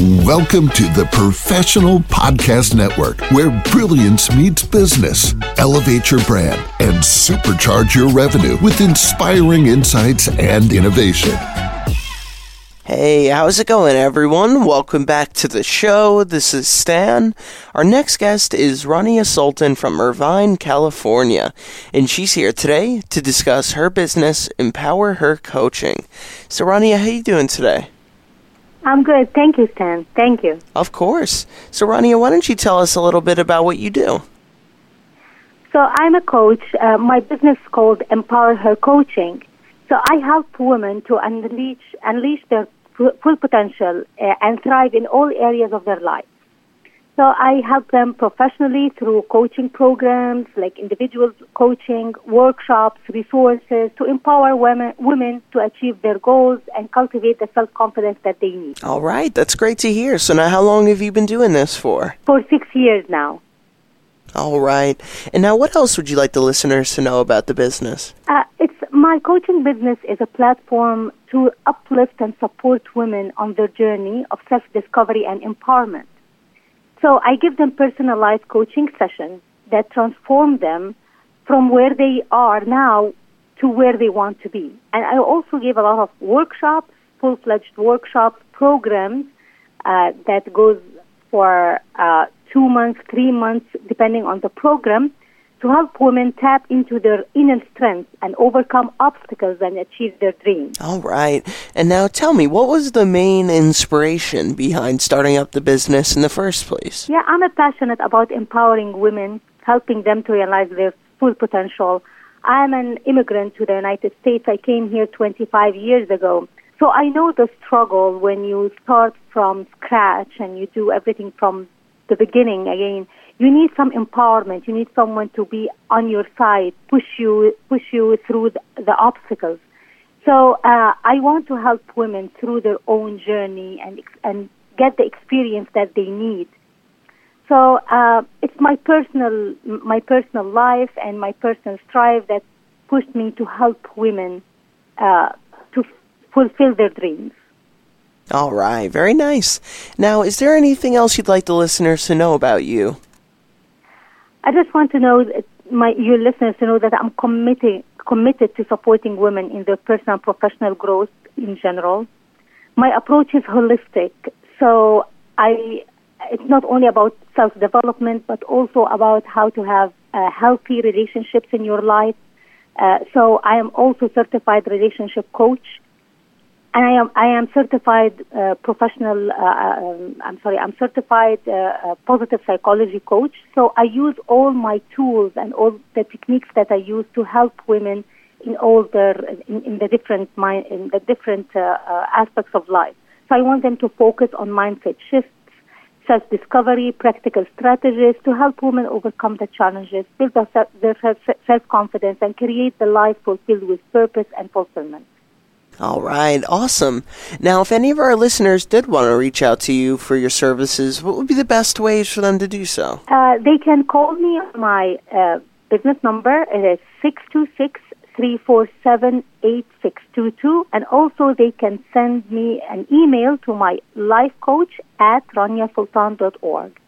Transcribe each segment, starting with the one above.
Welcome to the Professional Podcast Network, where brilliance meets business. Elevate your brand and supercharge your revenue with inspiring insights and innovation. Hey, how's it going, everyone? Welcome back to the show. This is Stan. Our next guest is Rania Sultan from Irvine, California, and she's here today to discuss her business, Empower Her Coaching. So, Rania, how are you doing today? I'm good. Thank you, Stan. Thank you. Of course. So, Rania, why don't you tell us a little bit about what you do? So, I'm a coach. Uh, my business is called Empower Her Coaching. So, I help women to unleash unleash their full potential uh, and thrive in all areas of their life. So I help them professionally through coaching programs like individual coaching, workshops, resources to empower women, women to achieve their goals and cultivate the self confidence that they need. All right, that's great to hear. So now, how long have you been doing this for? For six years now. All right. And now, what else would you like the listeners to know about the business? Uh, it's my coaching business is a platform to uplift and support women on their journey of self discovery and empowerment. So I give them personalized coaching sessions that transform them from where they are now to where they want to be. And I also give a lot of workshops, full-fledged workshop programs uh, that goes for uh, two months, three months, depending on the program, to help women tap into their inner strength and overcome obstacles and achieve their dreams. All right. And now tell me, what was the main inspiration behind starting up the business in the first place? Yeah, I'm passionate about empowering women, helping them to realize their full potential. I'm an immigrant to the United States. I came here 25 years ago. So I know the struggle when you start from scratch and you do everything from the beginning again you need some empowerment. You need someone to be on your side, push you, push you through the, the obstacles. So uh, I want to help women through their own journey and and get the experience that they need. So uh, it's my personal my personal life and my personal strive that pushed me to help women uh, to f- fulfill their dreams. All right, very nice. Now, is there anything else you'd like the listeners to know about you? I just want to know my your listeners to know that I'm committed committed to supporting women in their personal professional growth in general. My approach is holistic, so I it's not only about self development but also about how to have uh, healthy relationships in your life. Uh, so I am also certified relationship coach and I am I am certified uh, professional. Uh, um, I'm sorry, I'm certified uh, uh, positive psychology coach. So I use all my tools and all the techniques that I use to help women in all their in, in the different mind in the different uh, uh, aspects of life. So I want them to focus on mindset shifts, self discovery, practical strategies to help women overcome the challenges, build their, their self confidence, and create the life fulfilled with purpose and fulfillment. All right, awesome. Now, if any of our listeners did want to reach out to you for your services, what would be the best ways for them to do so? Uh, they can call me on my uh, business number. It is 626 347 8622. And also, they can send me an email to my life coach at raniasultan.org.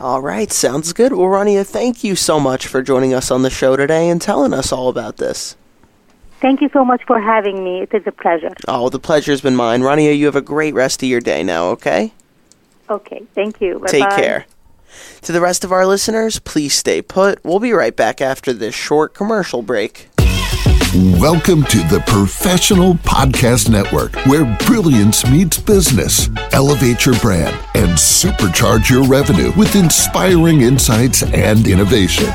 All right, sounds good. Well, Rania, thank you so much for joining us on the show today and telling us all about this. Thank you so much for having me. It is a pleasure. Oh, the pleasure's been mine. Rania, you have a great rest of your day now, okay? Okay, thank you. Bye-bye. Take care. To the rest of our listeners, please stay put. We'll be right back after this short commercial break. Welcome to the Professional Podcast Network, where brilliance meets business. Elevate your brand and supercharge your revenue with inspiring insights and innovation.